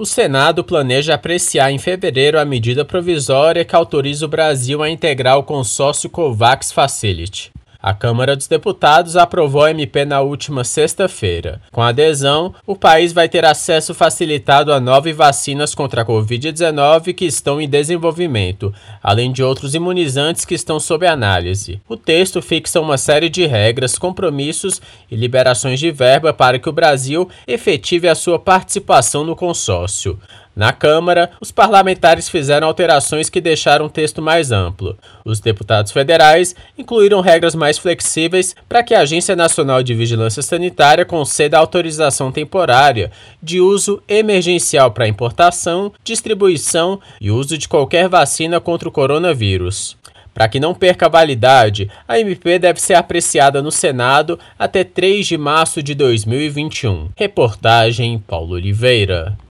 O Senado planeja apreciar em fevereiro a medida provisória que autoriza o Brasil a integrar o consórcio COVAX Facility. A Câmara dos Deputados aprovou a MP na última sexta-feira. Com a adesão, o país vai ter acesso facilitado a nove vacinas contra a Covid-19 que estão em desenvolvimento, além de outros imunizantes que estão sob análise. O texto fixa uma série de regras, compromissos e liberações de verba para que o Brasil efetive a sua participação no consórcio. Na Câmara, os parlamentares fizeram alterações que deixaram o texto mais amplo. Os deputados federais incluíram regras mais flexíveis para que a Agência Nacional de Vigilância Sanitária conceda autorização temporária de uso emergencial para importação, distribuição e uso de qualquer vacina contra o coronavírus. Para que não perca a validade, a MP deve ser apreciada no Senado até 3 de março de 2021. Reportagem Paulo Oliveira.